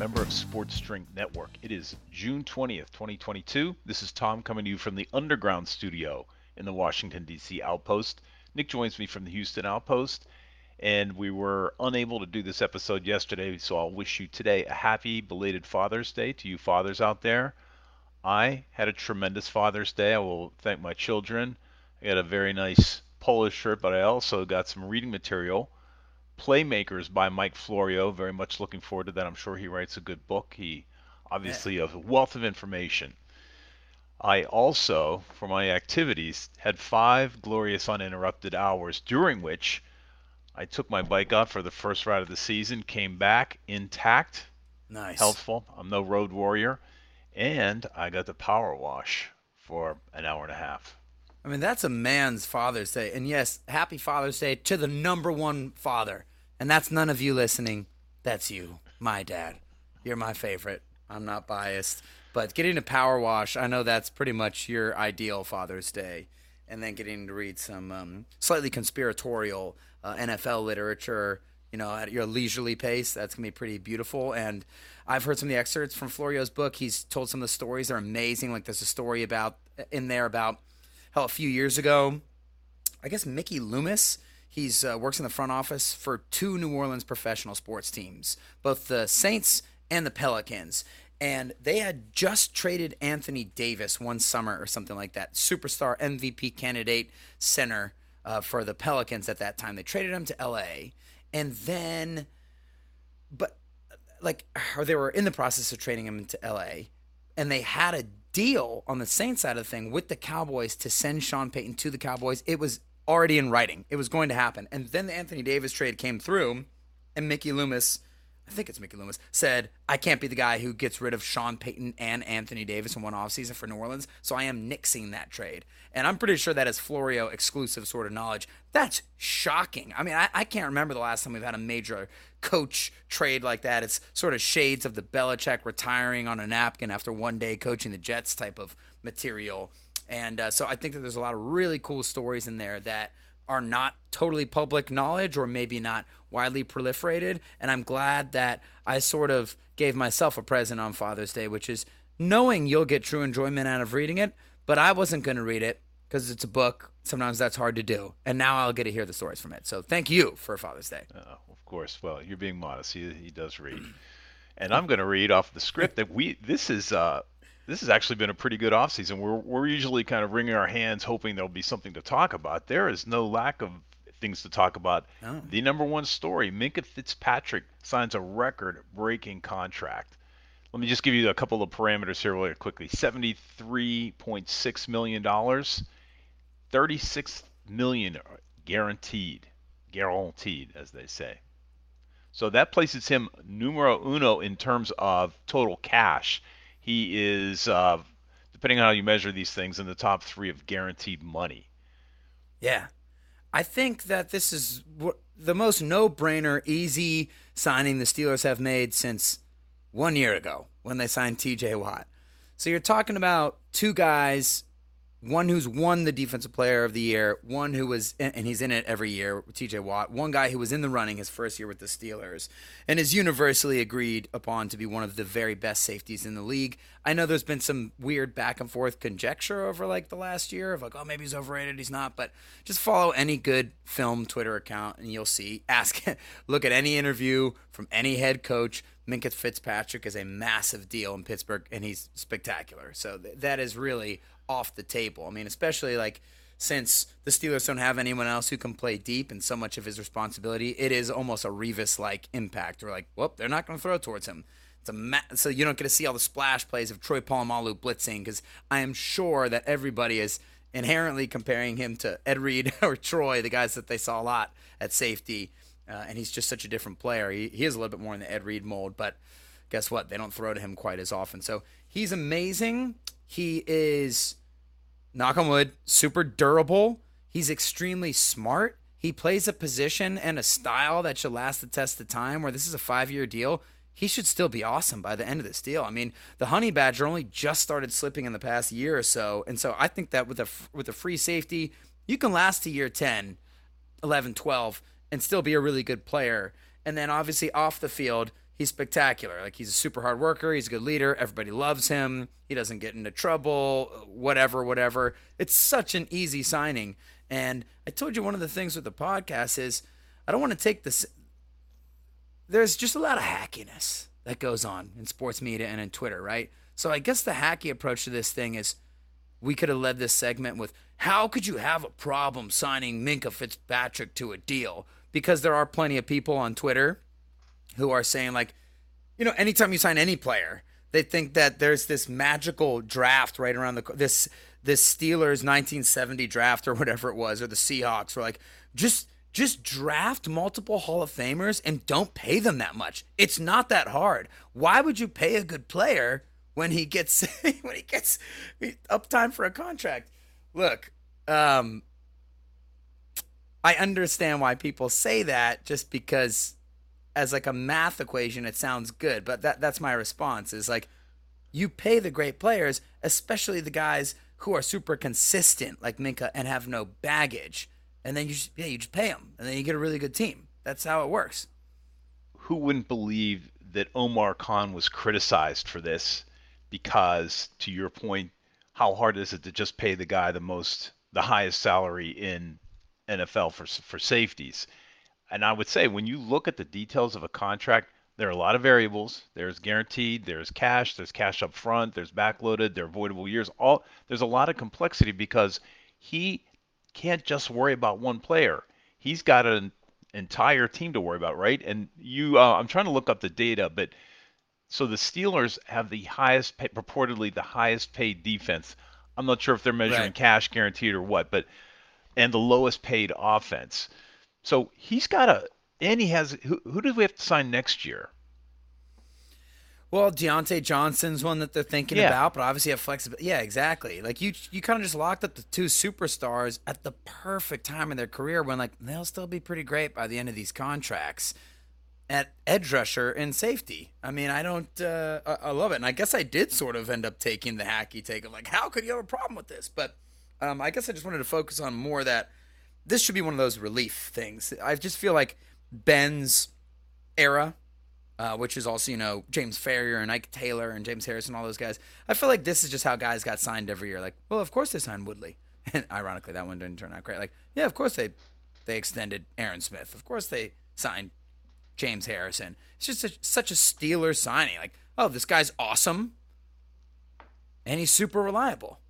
Member of Sports Drink Network. It is June 20th, 2022. This is Tom coming to you from the Underground Studio in the Washington, D.C. Outpost. Nick joins me from the Houston Outpost, and we were unable to do this episode yesterday, so I'll wish you today a happy belated Father's Day to you fathers out there. I had a tremendous Father's Day. I will thank my children. I got a very nice Polish shirt, but I also got some reading material. Playmakers by Mike Florio. Very much looking forward to that. I'm sure he writes a good book. He obviously a wealth of information. I also, for my activities, had five glorious uninterrupted hours during which I took my bike out for the first ride of the season, came back intact, Nice. healthful. I'm no road warrior, and I got the power wash for an hour and a half. I mean, that's a man's Father's Day. And yes, happy Father's Day to the number one father. And that's none of you listening. That's you, my dad. You're my favorite. I'm not biased. But getting a power wash, I know that's pretty much your ideal Father's Day. And then getting to read some um, slightly conspiratorial uh, NFL literature, you know, at your leisurely pace, that's going to be pretty beautiful. And I've heard some of the excerpts from Florio's book. He's told some of the stories. They're amazing. Like there's a story about in there about how a few years ago, I guess Mickey Loomis. He's uh, works in the front office for two New Orleans professional sports teams, both the Saints and the Pelicans. And they had just traded Anthony Davis one summer or something like that, superstar MVP candidate center uh, for the Pelicans at that time. They traded him to LA, and then, but like, or they were in the process of trading him to LA, and they had a deal on the Saints side of the thing with the Cowboys to send Sean Payton to the Cowboys. It was already in writing. It was going to happen. And then the Anthony Davis trade came through, and Mickey Loomis, I think it's Mickey Loomis, said, I can't be the guy who gets rid of Sean Payton and Anthony Davis in one offseason for New Orleans, so I am nixing that trade. And I'm pretty sure that is Florio exclusive sort of knowledge. That's shocking. I mean, I, I can't remember the last time we've had a major coach trade like that. It's sort of shades of the Belichick retiring on a napkin after one day coaching the Jets type of material. And uh, so I think that there's a lot of really cool stories in there that are not totally public knowledge or maybe not widely proliferated. And I'm glad that I sort of gave myself a present on Father's Day, which is knowing you'll get true enjoyment out of reading it. But I wasn't going to read it because it's a book. Sometimes that's hard to do. And now I'll get to hear the stories from it. So thank you for Father's Day. Oh, of course. Well, you're being modest. He, he does read. And I'm going to read off the script that we this is uh this has actually been a pretty good offseason. We're we're usually kind of wringing our hands hoping there'll be something to talk about. There is no lack of things to talk about. No. The number one story, Minkah Fitzpatrick signs a record-breaking contract. Let me just give you a couple of parameters here really quickly. $73.6 million, 36 million guaranteed, guaranteed as they say. So that places him numero uno in terms of total cash. He is, uh, depending on how you measure these things, in the top three of guaranteed money. Yeah. I think that this is the most no brainer, easy signing the Steelers have made since one year ago when they signed TJ Watt. So you're talking about two guys, one who's won the Defensive Player of the Year, one who was, and he's in it every year, TJ Watt, one guy who was in the running his first year with the Steelers and is universally agreed upon to be one of the very best safeties in the league. I know there's been some weird back and forth conjecture over like the last year of like, oh, maybe he's overrated, he's not, but just follow any good film Twitter account and you'll see. Ask, look at any interview from any head coach. Minkah Fitzpatrick is a massive deal in Pittsburgh, and he's spectacular. So th- that is really off the table. I mean, especially like since the Steelers don't have anyone else who can play deep, and so much of his responsibility, it is almost a Revis like impact. Or like, well, they're not going to throw towards him. It's a ma- so you don't get to see all the splash plays of Troy Polamalu blitzing because I am sure that everybody is inherently comparing him to Ed Reed or Troy, the guys that they saw a lot at safety. Uh, and he's just such a different player. He, he is a little bit more in the Ed Reed mold, but guess what? They don't throw to him quite as often. So he's amazing. He is, knock on wood, super durable. He's extremely smart. He plays a position and a style that should last the test of time. Where this is a five-year deal, he should still be awesome by the end of this deal. I mean, the Honey Badger only just started slipping in the past year or so, and so I think that with a with a free safety, you can last to year 10, 11, 12 and still be a really good player. And then obviously off the field, he's spectacular. Like he's a super hard worker, he's a good leader, everybody loves him. He doesn't get into trouble, whatever, whatever. It's such an easy signing. And I told you one of the things with the podcast is I don't want to take this there's just a lot of hackiness that goes on in sports media and in Twitter, right? So I guess the hacky approach to this thing is we could have led this segment with how could you have a problem signing Minkah Fitzpatrick to a deal? Because there are plenty of people on Twitter who are saying like, you know, anytime you sign any player, they think that there's this magical draft right around the this this Steelers 1970 draft or whatever it was or the Seahawks were like just just draft multiple Hall of Famers and don't pay them that much. It's not that hard. Why would you pay a good player when he gets when he gets up time for a contract? Look, um I understand why people say that just because as like a math equation it sounds good, but that that's my response is like you pay the great players, especially the guys who are super consistent like Minkah and have no baggage and then you just yeah you just pay them, and then you get a really good team. That's how it works. Who wouldn't believe that Omar Khan was criticized for this? Because to your point, how hard is it to just pay the guy the most, the highest salary in NFL for for safeties? And I would say when you look at the details of a contract, there are a lot of variables. There's guaranteed, there's cash, there's cash up front, there's backloaded, there are avoidable years. All there's a lot of complexity because he can't just worry about one player. He's got an entire team to worry about, right? And you, uh, I'm trying to look up the data, but so the Steelers have the highest, pay, purportedly the highest paid defense. I'm not sure if they're measuring right. cash guaranteed or what, but and the lowest paid offense. So he's got a, and he has. Who, who do we have to sign next year? Well, Diontae Johnson's one that they're thinking yeah. about, but obviously have flexibility. Yeah, exactly. Like you, you kind of just locked up the two superstars at the perfect time in their career when like they'll still be pretty great by the end of these contracts at edge rusher and safety. I mean, I don't, uh, I, I, love it, and I guess I did sort of end up taking the hacky take of like, how could you have a problem with this? But um, I guess I just wanted to focus on more that this should be one of those relief things. I just feel like Ben's era uh, which is also, you know, James Farrior and Ike Taylor and James Harrison, all those guys. I feel like this is just how guys got signed every year. Like, well, of course they signed Woodley. And ironically, that one didn't turn out great. Like, yeah, of course they they extended Aaron Smith. Of course they signed James Harrison. It's just such a Steeler signing. Like, oh, this guy's awesome, and he's super reliable.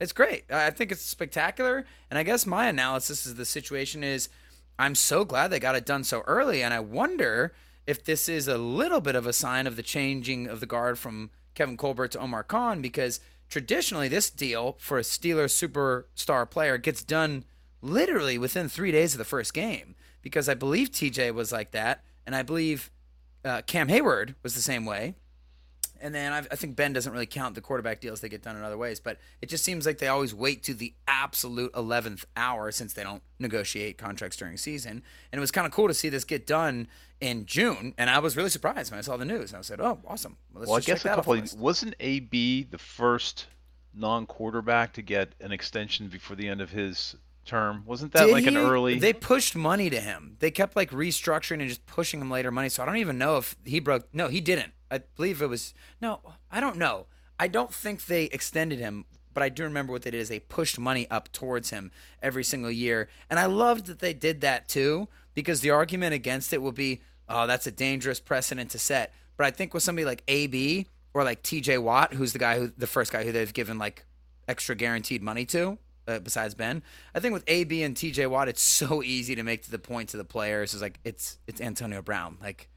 It's great. I think it's spectacular. And I guess my analysis of the situation is, I'm so glad they got it done so early, and I wonder if this is a little bit of a sign of the changing of the guard from Kevin Colbert to Omar Khan, because traditionally this deal for a Steelers superstar player gets done literally within three days of the first game. Because I believe TJ was like that, and I believe uh, Cam Hayward was the same way. And then I've, i think Ben doesn't really count the quarterback deals they get done in other ways, but it just seems like they always wait to the absolute 11th hour since they don't negotiate contracts during season. And it was kind of cool to see this get done in June, and I was really surprised when I saw the news. And I said, "Oh, awesome!" Well, well I guess a couple. Of, wasn't AB the first non-quarterback to get an extension before the end of his term? Wasn't that Did like he, an early? They pushed money to him. They kept like restructuring and just pushing him later money. So I don't even know if he broke. No, he didn't. I believe it was no. I don't know. I don't think they extended him, but I do remember what they did is they pushed money up towards him every single year, and I loved that they did that too because the argument against it will be, oh, that's a dangerous precedent to set. But I think with somebody like AB or like TJ Watt, who's the guy who the first guy who they've given like extra guaranteed money to, uh, besides Ben. I think with AB and TJ Watt, it's so easy to make to the point to the players. It's like it's it's Antonio Brown. Like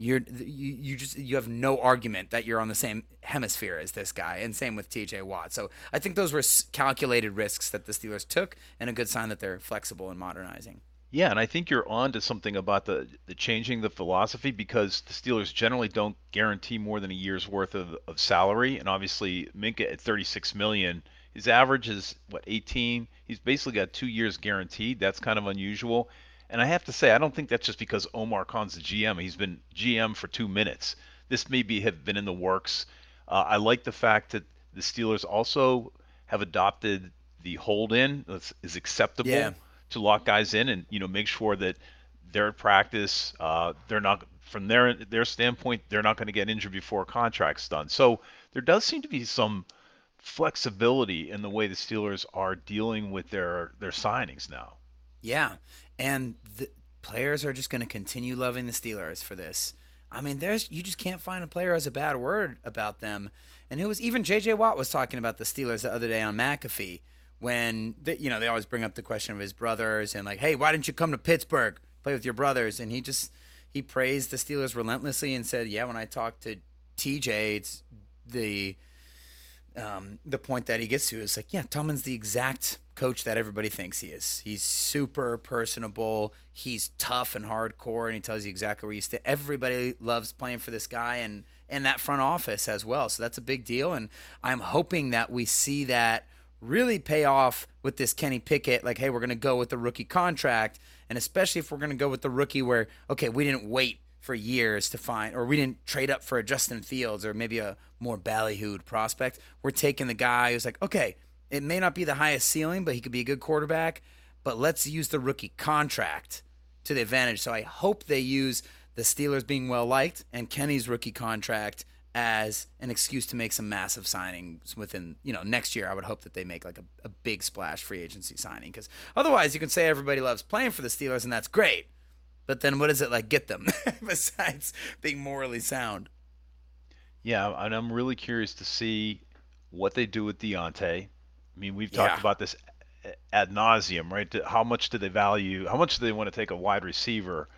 you're you, you just you have no argument that you're on the same hemisphere as this guy and same with TJ Watt. So I think those were calculated risks that the Steelers took and a good sign that they're flexible and modernizing. Yeah, and I think you're on to something about the, the changing the philosophy because the Steelers generally don't guarantee more than a year's worth of, of salary and obviously Minkah at 36 million his average is what 18 he's basically got 2 years guaranteed that's kind of unusual and I have to say, I don't think that's just because Omar Khan's the GM. He's been GM for two minutes. This maybe have been in the works. Uh, I like the fact that the Steelers also have adopted the hold in that is acceptable yeah. to lock guys in and you know make sure that they're at practice. Uh, they're not from their their standpoint they're not going to get injured before a contract's done. So there does seem to be some flexibility in the way the Steelers are dealing with their their signings now. Yeah, and the players are just going to continue loving the Steelers for this. I mean, there's you just can't find a player has a bad word about them. And it was even J.J. Watt was talking about the Steelers the other day on McAfee when you know they always bring up the question of his brothers and like, hey, why didn't you come to Pittsburgh play with your brothers? And he just he praised the Steelers relentlessly and said, yeah, when I talked to TJ, it's the um, the point that he gets to is like, yeah, Tomlin's the exact coach that everybody thinks he is. He's super personable. He's tough and hardcore, and he tells you exactly where you stand. Everybody loves playing for this guy, and and that front office as well. So that's a big deal, and I'm hoping that we see that really pay off with this Kenny Pickett. Like, hey, we're going to go with the rookie contract, and especially if we're going to go with the rookie where okay, we didn't wait for years to find, or we didn't trade up for a Justin Fields or maybe a more ballyhooed prospect. We're taking the guy who's like, okay, it may not be the highest ceiling, but he could be a good quarterback. But let's use the rookie contract to the advantage. So I hope they use the Steelers being well liked and Kenny's rookie contract as an excuse to make some massive signings within, you know, next year. I would hope that they make like a, a big splash free agency signing because otherwise you can say everybody loves playing for the Steelers and that's great. But then what does it like get them besides being morally sound? Yeah, and I'm really curious to see what they do with Diontae. I mean, we've talked Yeah. about this ad nauseum, right? How much do they value? How much do they want to take a wide receiver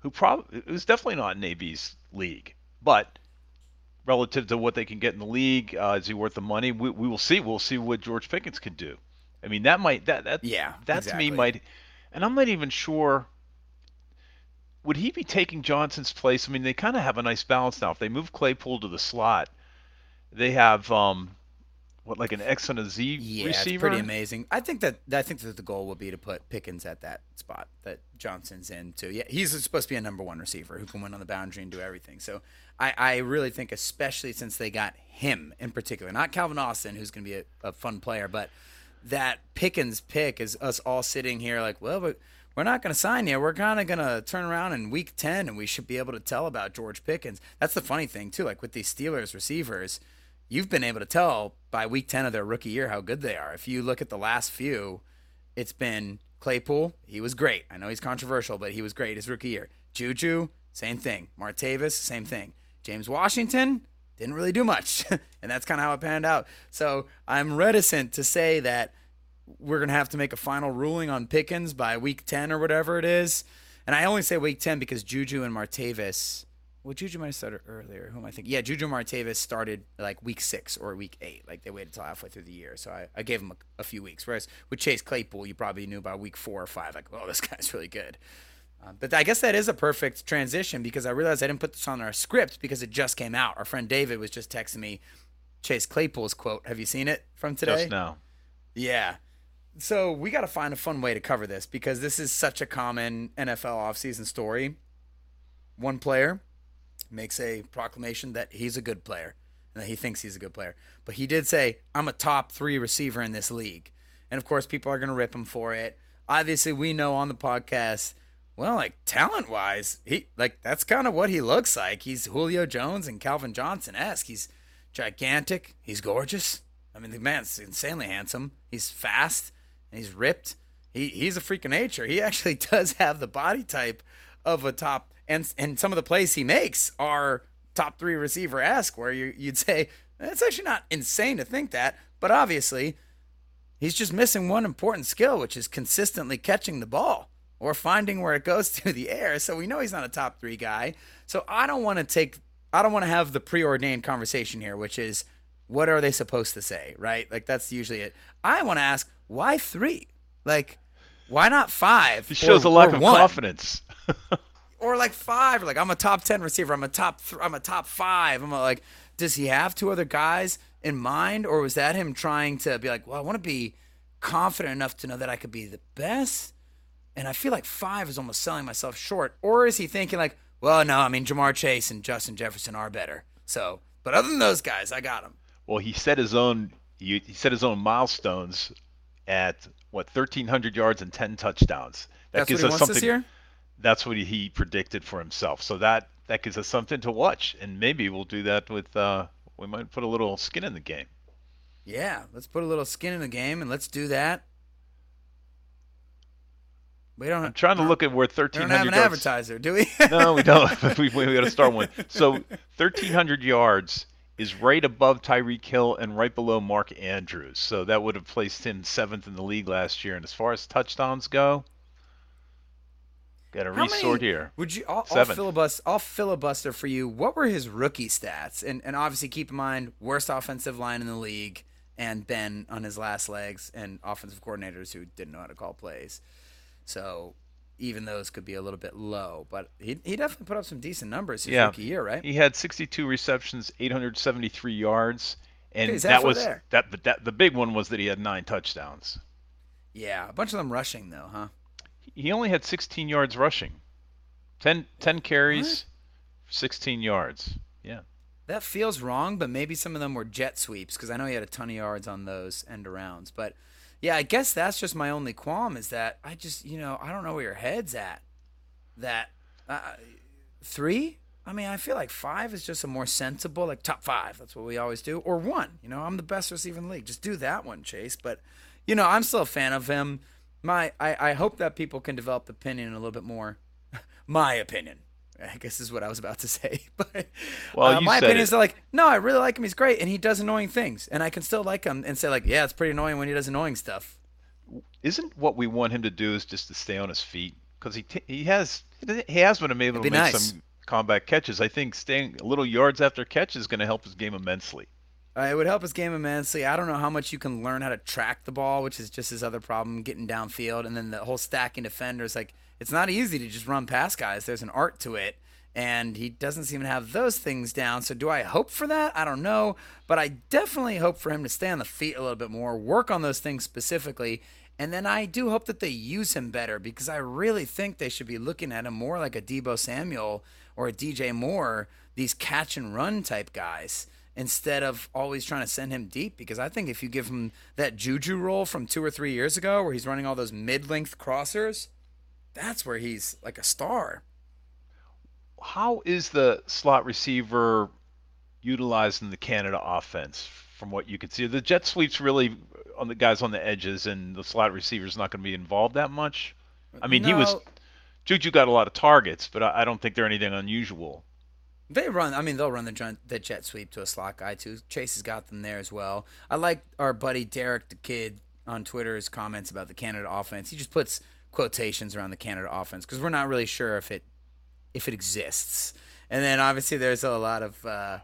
who probably who's definitely not in AB's league, but relative to what they can get in the league, uh, is he worth the money? We, we will see. We'll see what George Pickens can do. I mean, that might that that Yeah, that exactly. to me might, and I'm not even sure. Would he be taking Johnson's place? I mean, they kind of have a nice balance now. If they move Claypool to the slot, they have um, what like an X and a Z Yeah, receiver. it's pretty amazing. I think that I think that the goal will be to put Pickens at that spot that Johnson's in too. Yeah, he's supposed to be a number one receiver who can win on the boundary and do everything. So I, I really think, especially since they got him in particular, not Calvin Austin, who's going to be a, a fun player, but that Pickens pick is us all sitting here like, well, but we're not going to sign you. We're kind of going to turn around in week 10 and we should be able to tell about George Pickens. That's the funny thing, too. Like with these Steelers receivers, you've been able to tell by week 10 of their rookie year how good they are. If you look at the last few, it's been Claypool. He was great. I know he's controversial, but he was great his rookie year. Juju, same thing. Martavis, same thing. James Washington, didn't really do much. and that's kind of how it panned out. So I'm reticent to say that we're going to have to make a final ruling on Pickens by week 10 or whatever it is. And I only say week 10 because Juju and Martavis, well, Juju might have started earlier. Who am I thinking? Yeah, Juju Martavis started like week six or week eight. Like they waited till halfway through the year. So I, I gave him a, a few weeks. Whereas with Chase Claypool, you probably knew by week four or five, like, oh, this guy's really good. Um, but I guess that is a perfect transition because I realized I didn't put this on our script because it just came out. Our friend David was just texting me Chase Claypool's quote. Have you seen it from today? Just now. Yeah. So we got to find a fun way to cover this because this is such a common NFL offseason story. One player makes a proclamation that he's a good player and that he thinks he's a good player. But he did say, I'm a top three receiver in this league. And of course, people are going to rip him for it. Obviously, we know on the podcast, well, like talent wise, he like that's kind of what he looks like. He's Julio Jones and Calvin Johnson esque. He's gigantic. He's gorgeous. I mean, the man's insanely handsome. He's fast and he's ripped. He he's a freak of nature. He actually does have the body type of a top, and and some of the plays he makes are top three receiver esque. Where you you'd say it's actually not insane to think that, but obviously he's just missing one important skill, which is consistently catching the ball. or finding where it goes through the air. So we know he's not a top three guy. So I don't want to take, I don't want to have the preordained conversation here, which is what are they supposed to say, right? Like that's usually it. I want to ask why three? Like, why not five? It shows a lack of one? confidence. or like five, or like I'm a top ten receiver. I'm a top. Th- I'm a top five. I'm a, like, does he have two other guys in mind, or was that him trying to be like, well, I want to be confident enough to know that I could be the best, and I feel like five is almost selling myself short, or is he thinking like, well, no, I mean Ja'Marr Chase and Justin Jefferson are better, so, but other than those guys, I got him. Well, he set his own he, set his own milestones at what 1300 yards and 10 touchdowns. That That's gives us something this year. That's what he, predicted for himself. So that that gives us something to watch and maybe we'll do that with uh we might put a little skin in the game. Yeah, let's put a little skin in the game and let's do that. We don't. I'm trying to look at where We don't 1300 have an yards advertiser, do we? No, we don't. we we got to start one. So 1300 yards is right above Tyreek Hill and right below Mark Andrews. So that would have placed him seventh in the league last year. And as far as touchdowns go, got to How resort here. Would you? I'll, I'll, filibuster. I'll filibuster for you. What were his rookie stats? And and obviously keep in mind worst offensive line in the league, and Ben on his last legs, and offensive coordinators who didn't know how to call plays. So even those could be a little bit low, but he he definitely put up some decent numbers his Yeah. rookie year, right? He had 62 receptions, 873 yards, and Okay, that was there. that. But that the big one was that he had nine touchdowns. Yeah, a bunch of them rushing though, huh? He only had 16 yards rushing, 10, 10 carries, 16 yards. Yeah. That feels wrong, but maybe some of them were jet sweeps because I know he had a ton of yards on those end arounds. But yeah, I guess that's just my only qualm is that I just, you know, I don't know where your head's at. That uh, three? I mean, I feel like five is just a more sensible, like top five. That's what we always do. Or one. You know, I'm the best receiver in the league. Just do that one, Chase. But, you know, I'm still a fan of him. My, I, I hope that people can develop opinion a little bit more. my opinion. I guess is what I was about to say. But Well, uh, my opinion it. is like, no, I really like him. He's great, and he does annoying things, and I can still like him and say like, yeah, it's pretty annoying when he does annoying stuff. isn't what we want him to do is just to stay on his feet because he t- he has he has been able It'd to be make nice. some combat catches. I think staying a little yards after catch is going to help his game immensely. Uh, it would help his game immensely. I don't know how much you can learn how to track the ball, which is just his other problem, getting downfield, and then the whole stacking defenders. Like, it's not easy to just run past guys. There's an art to it, and he doesn't seem to have those things down. So, do I hope for that? I don't know, but I definitely hope for him to stay on the feet a little bit more, work on those things specifically, and then I do hope that they use him better because I really think they should be looking at him more like a Deebo Samuel or a DJ Moore, these catch and run type guys instead of always trying to send him deep because I think if you give him that juju role from two or three years ago where he's running all those mid-length crossers, that's where he's like a star. How is the slot receiver utilized in the Canada offense from what you can see? The jet sweeps really on the guys on the edges, and the slot receiver's not going to be involved that much. I mean, he was No. Juju got a lot of targets, but I, I don't think they're anything unusual. They run. I mean, they'll run the jet, the jet sweep to a slot guy too. Chase has got them there as well. I like our buddy Derek the Kid on Twitter's comments about the Canada offense. He just puts quotations around the Canada offense because we're not really sure if it if it exists. And then obviously there's a lot of. Uh,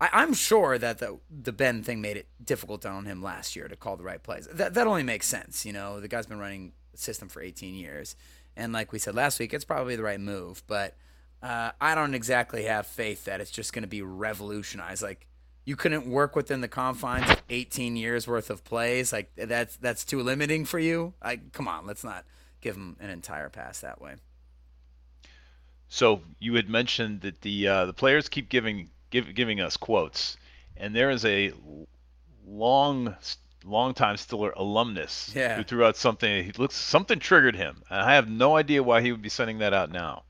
I, I'm sure that the the Ben thing made it difficult on him last year to call the right plays. That that only makes sense. You know, the guy's been running system for 18 years, and like we said last week, it's probably the right move. But uh, I don't exactly have faith that it's just going to be revolutionized. Like you couldn't work within the confines of 18 years worth of plays. Like that's that's too limiting for you. I come on, let's not give him an entire pass that way. So you had mentioned that the uh, the players keep giving give, giving us quotes, and there is a long long time Steeler alumnus Yeah. who threw out something. He looks something triggered him, and I have no idea why he would be sending that out now.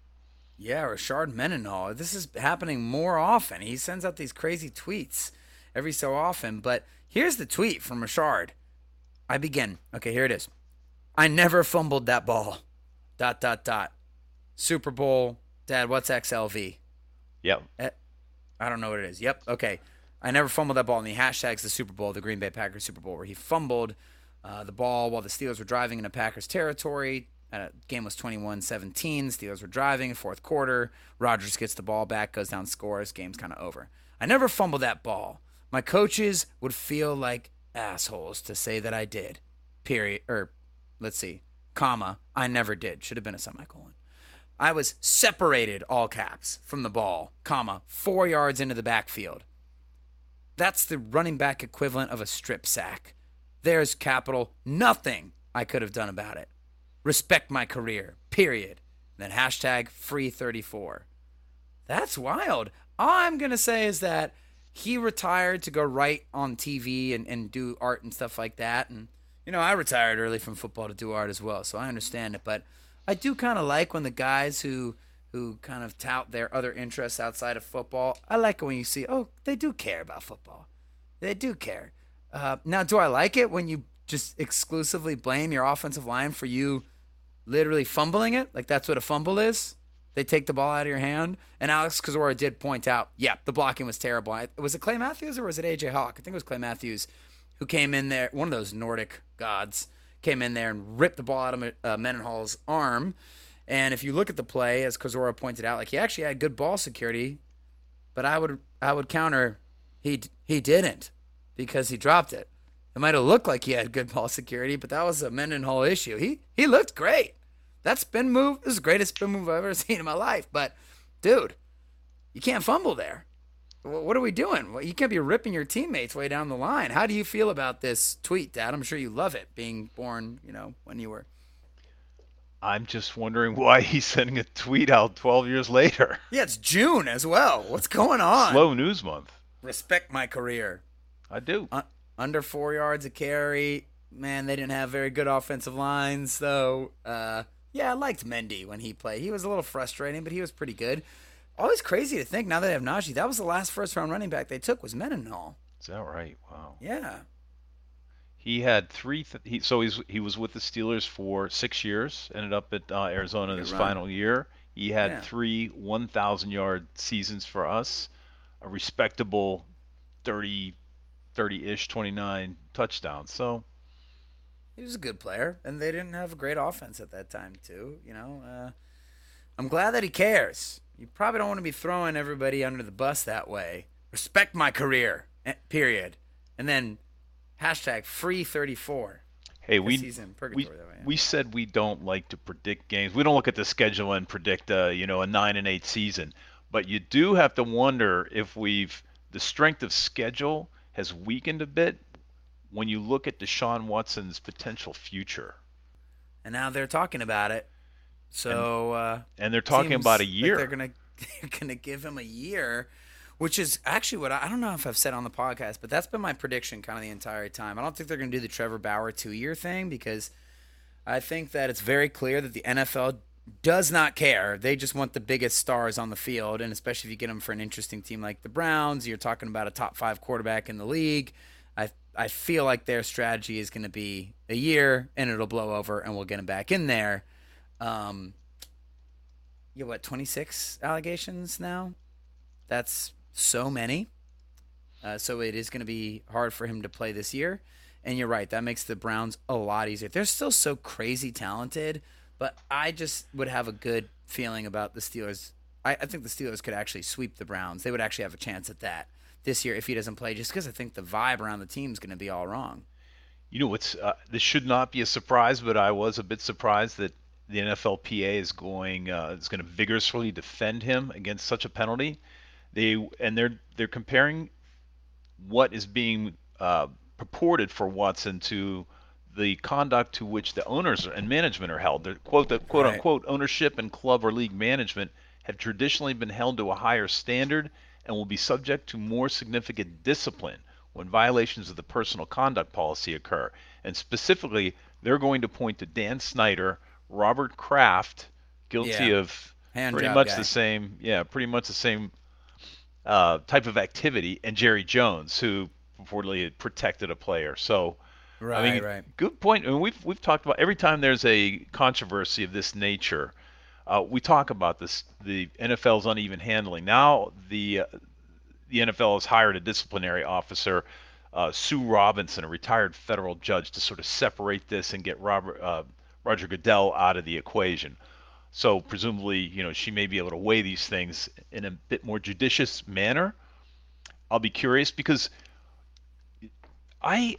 Yeah, Rashard Mendenhall. This is happening more often. He sends out these crazy tweets every so often. But here's the tweet from Rashard. I begin. Okay, here it is. I never fumbled that ball. Dot dot dot. Super Bowl. Dad, what's XLV? Yep. Eh, I don't know what it is. Yep. Okay. I never fumbled that ball. And he hashtags the Super Bowl, the Green Bay Packers Super Bowl, where he fumbled uh, the ball while the Steelers were driving into Packers territory. Uh, game was 21-17. Steelers were driving fourth quarter. Rodgers gets the ball back, goes down, scores. Game's kind of over. I never fumbled that ball. My coaches would feel like assholes to say that I did. Period. Or let's see, comma. I never did. Should have been a semicolon. I was separated, all caps, from the ball, comma, four yards into the backfield. That's the running back equivalent of a strip sack. There's capital nothing I could have done about it. Respect my career, period. And then hashtag free 34. That's wild. All I'm going to say is that he retired to go write on TV and, and do art and stuff like that. And, you know, I retired early from football to do art as well, so I understand it. But I do kind of like when the guys who who kind of tout their other interests outside of football, I like it when you see, oh, they do care about football. They do care. Uh, now, do I like it when you just exclusively blame your offensive line for you literally fumbling it? Like that's what a fumble is? They take the ball out of your hand. And Alex Kozora did point out, yeah, the blocking was terrible. Was it Clay Matthews or was it AJ Hawk? I think it was Clay Matthews who came in there, one of those Nordic gods, came in there and ripped the ball out of uh, Mendenhall's arm. And if you look at the play, as Kozora pointed out, like he actually had good ball security, but I would I would counter he he didn't because he dropped it. It might have looked like he had good ball security, but that was a Mendenhall issue. He he looked great. That spin move is the greatest spin move I've ever seen in my life. But dude, you can't fumble there. What are we doing? You can't be ripping your teammates way down the line. How do you feel about this tweet, Dad? I'm sure you love it, being born, you know, when you were I'm just wondering why he's sending a tweet out 12 years later. Yeah, it's June as well. What's going on? Slow news month. Respect my career. I do. Uh, under four yards a carry. Man, they didn't have very good offensive lines, so uh, yeah, I liked Mendy when he played. He was a little frustrating, but he was pretty good. Always crazy to think now that they have Najee, that was the last first round running back they took was Mendenhall. Is that right? Wow. Yeah. He had three. Th- he, so he's he was with the Steelers for six years. Ended up at uh, Arizona his run. final year. He had yeah. three 1,000 yard seasons for us, a respectable 30, 30-ish, 29 touchdowns. So he was a good player, and they didn't have a great offense at that time too. You know, uh, I'm glad that he cares. You probably don't want to be throwing everybody under the bus that way. Respect my career, eh, period. And then Hashtag free 34. Hey, we we, we said we don't like to predict games. We don't look at the schedule and predict a you know a nine and eight season. But you do have to wonder if we've the strength of schedule has weakened a bit when you look at Deshaun Watson's potential future. And now they're talking about it. So and, uh, and they're talking about a year. Like they're gonna they're gonna give him a year which is actually what I, I, don't know if I've said on the podcast, but that's been my prediction kind of the entire time. I don't think they're going to do the Trevor Bauer two year thing because I think that it's very clear that the NFL does not care. They just want the biggest stars on the field, and especially if you get them for an interesting team like the Browns, you're talking about a top five quarterback in the league. I I feel like their strategy is going to be a year, and it'll blow over, and we'll get him back in there. Um, you what, 26 allegations now? That's so many. Uh, so it is going to be hard for him to play this year. And you're right, that makes the Browns a lot easier. They're still so crazy talented, but I just would have a good feeling about the Steelers. I, I think the Steelers could actually sweep the Browns. They would actually have a chance at that this year if he doesn't play, just because I think the vibe around the team is going to be all wrong. You know, what's uh, this should not be a surprise, but I was a bit surprised that the NFLPA is going uh, is going to vigorously defend him against such a penalty. They and they're they're comparing what is being uh, purported for Watson to the conduct to which the owners and management are held. The quote the quote right. unquote ownership and club or league management have traditionally been held to a higher standard and will be subject to more significant discipline when violations of the personal conduct policy occur. And specifically, they're going to point to Dan Snyder, Robert Kraft, guilty yeah. of Hand pretty much guy. the same, yeah, pretty much the same uh, type of activity, and Jerry Jones, who reportedly had protected a player. So, right, I mean, right. good point. I mean, we've we've talked about every time there's a controversy of this nature, uh, we talk about this the NFL's uneven handling. Now the uh, the NFL has hired a disciplinary officer. Uh, Sue Robinson, a retired federal judge, to sort of separate this and get Robert uh, Roger Goodell out of the equation. So presumably, you know, she may be able to weigh these things in a bit more judicious manner. I'll be curious because I,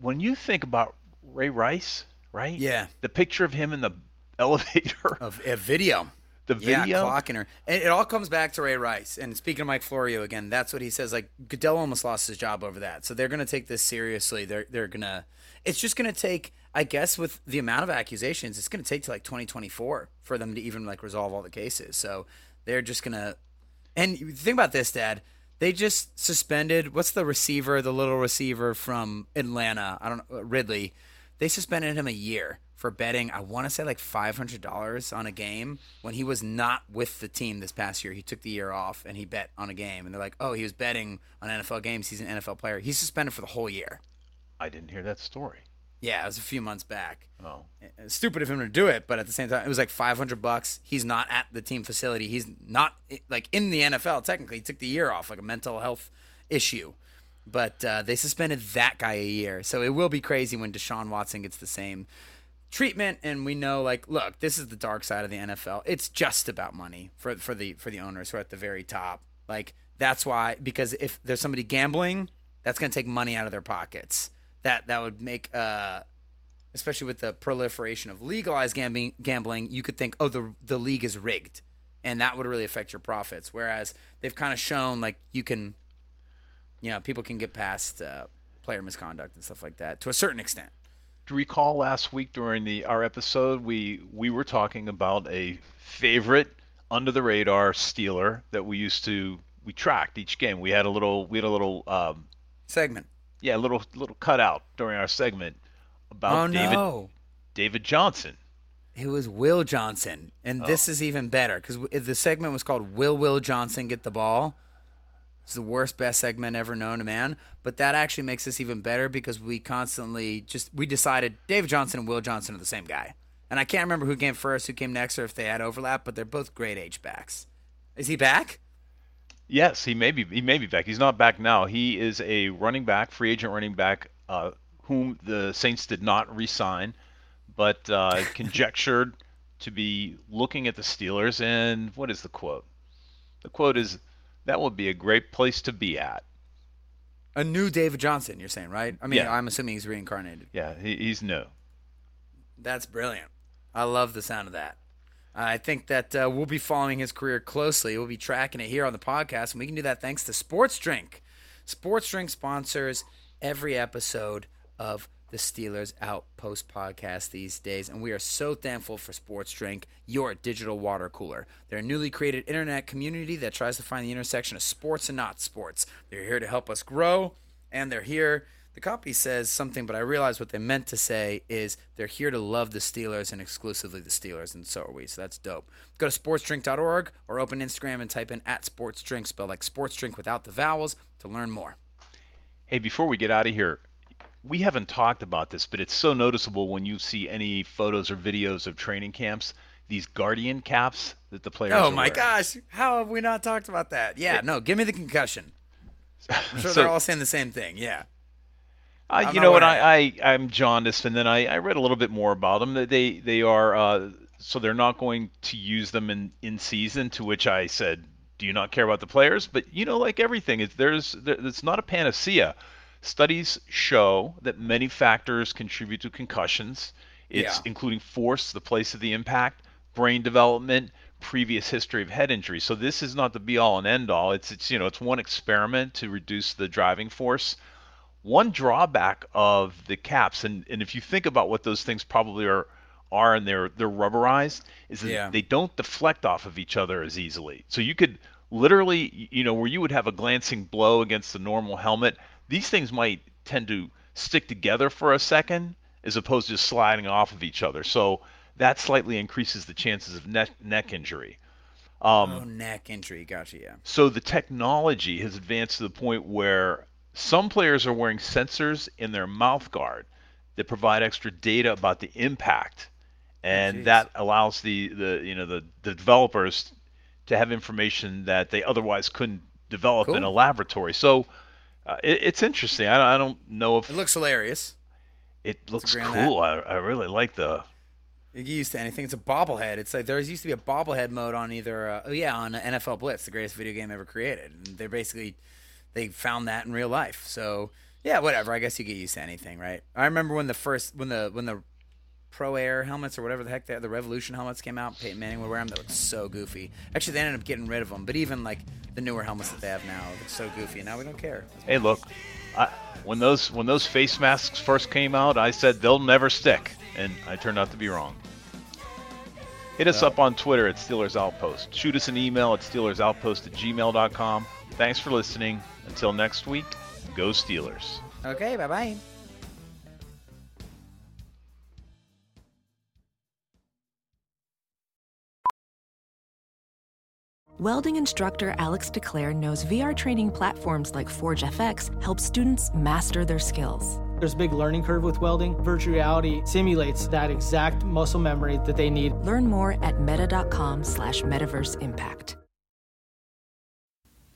when you think about Ray Rice, right? Yeah. The picture of him in the elevator, Of a video. the Yeah, video. clocking her. And it all comes back to Ray Rice. And speaking of Mike Florio again, that's what he says. Like Goodell almost lost his job over that. So they're gonna take this seriously. They're they're gonna. It's just gonna take. I guess with the amount of accusations, it's gonna take to like 2024 for them to even like resolve all the cases. So they're just gonna. And think about this, Dad. They just suspended. What's the receiver? The little receiver from Atlanta. I don't know. Ridley. They suspended him a year for betting. I want to say like five hundred dollars on a game when he was not with the team this past year. He took the year off and he bet on a game. And they're like, "Oh, he was betting on NFL games. He's an NFL player. He's suspended for the whole year." I didn't hear that story. Yeah, it was a few months back. Oh, stupid of him to do it, but at the same time, it was like 500 bucks. He's not at the team facility. He's not like in the NFL. Technically, he took the year off, like a mental health issue. But uh, they suspended that guy a year, so it will be crazy when Deshaun Watson gets the same treatment. And we know, like, look, this is the dark side of the NFL. It's just about money for for the for the owners who are at the very top. Like that's why because if there's somebody gambling, that's going to take money out of their pockets. That that would make uh especially with the proliferation of legalized gambling, gambling, you could think, oh, the the league is rigged, and that would really affect your profits. Whereas they've kind of shown like you can, you know, people can get past uh, player misconduct and stuff like that to a certain extent. Do you recall last week during the our episode we we were talking about a favorite under the radar Steeler that we used to we tracked each game. We had a little we had a little um, Segment. Yeah a little little cutout during our segment about oh David no, David Johnson. it was Will Johnson, and this oh. is even better because the segment was called "Will Will Johnson Get the Ball." It's the worst, best segment ever known to man. But that actually makes this even better because we constantly just we decided David Johnson and Will Johnson are the same guy. And I can't remember who came first, who came next, or if they had overlap, but they're both great H backs. Is he back? Yes, he may be he may be back. He's not back now. He is a running back, free agent running back, uh, whom the Saints did not re-sign, but uh, conjectured to be looking at the Steelers. And what is the quote? The quote is, "That would be a great place to be at." A new David Johnson, you're saying, right? I mean, Yeah. I'm assuming he's reincarnated. Yeah, he, he's new. That's brilliant. I love the sound of that. I think that uh, we'll be following his career closely. We'll be tracking it here on the podcast, and we can do that thanks to Sports Drink. Sports Drink sponsors every episode of the Steelers Outpost podcast these days, and we are so thankful for Sports Drink, your digital water cooler. They're a newly created internet community that tries to find the intersection of sports and not sports. They're here to help us grow, and they're here the copy says something, but I realize what they meant to say is they're here to love the Steelers and exclusively the Steelers, and so are we. So that's dope. Go to sportsdrink.org or open Instagram and type in at sportsdrink, spelled like sports drink without the vowels, to learn more. Hey, before we get out of here, we haven't talked about this, but it's so noticeable when you see any photos or videos of training camps. These guardian caps that the players. Oh my wearing. gosh, how have we not talked about that? Yeah, no, give me the concussion. I'm sure So- they're all saying the same thing. Yeah. Uh, you know what? I, I I'm jaundiced, and then I, I read a little bit more about them. That they they are uh, so they're not going to use them in in season. To which I said, Do you not care about the players? But you know, like everything, it's, there's there, it's not a panacea. Studies show that many factors contribute to concussions. It's Yeah. including force, the place of the impact, brain development, previous history of head injury. So this is not the be all and end all. It's it's you know it's one experiment to reduce the driving force one drawback of the caps and, and if you think about what those things probably are are and they're they're rubberized is that Yeah. they don't deflect off of each other as easily so you could literally you know where you would have a glancing blow against the normal helmet these things might tend to stick together for a second as opposed to just sliding off of each other so that slightly increases the chances of neck neck injury Um, oh, neck injury. Gotcha. Yeah. so the technology has advanced to the point where some players are wearing sensors in their mouth guard that provide extra data about the impact, and geez. that allows the, the you know the, the developers to have information that they otherwise couldn't develop in a laboratory. So uh, it, it's interesting. I, I don't know if It looks hilarious. it looks cool. I, I really like the You get used to anything. It's a bobblehead. It's like there used to be a bobblehead mode on either. Uh, oh yeah, on NFL Blitz, the greatest video game ever created. And they're basically they found that in real life. So yeah, whatever. I guess you get used to anything, right? I remember when the first when the when the Pro Air helmets or whatever the heck they the Revolution helmets came out. Peyton Manning would wear them. They looked so goofy. Actually, they ended up getting rid of them. But even like the newer helmets that they have now it's so goofy. Now we don't care. Hey, look, I, when those when those face masks first came out, I said they'll never stick, and I turned out to be wrong. Hit us up on Twitter at Steelers Outpost. Shoot us an email at SteelersOutpost at gmail.com. Thanks for listening. Until next week, go Steelers. Okay, bye bye. Welding instructor Alex DeClaire knows VR training platforms like Forge FX help students master their skills. There's a big learning curve with welding. Virtual reality simulates that exact muscle memory that they need. Learn more at meta.com slash metaverse impact.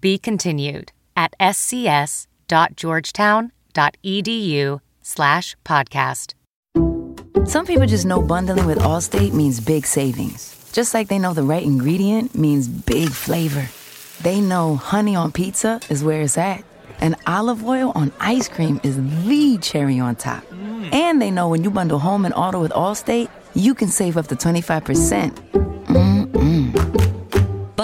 Be continued at scs.georgetown.edu slash podcast. Some people just know bundling with Allstate means big savings. Just like they know the right ingredient means big flavor. They know honey on pizza is where it's at, and olive oil on ice cream is the cherry on top. And they know when you bundle home and auto with Allstate, you can save up to 25%. Mm-mm.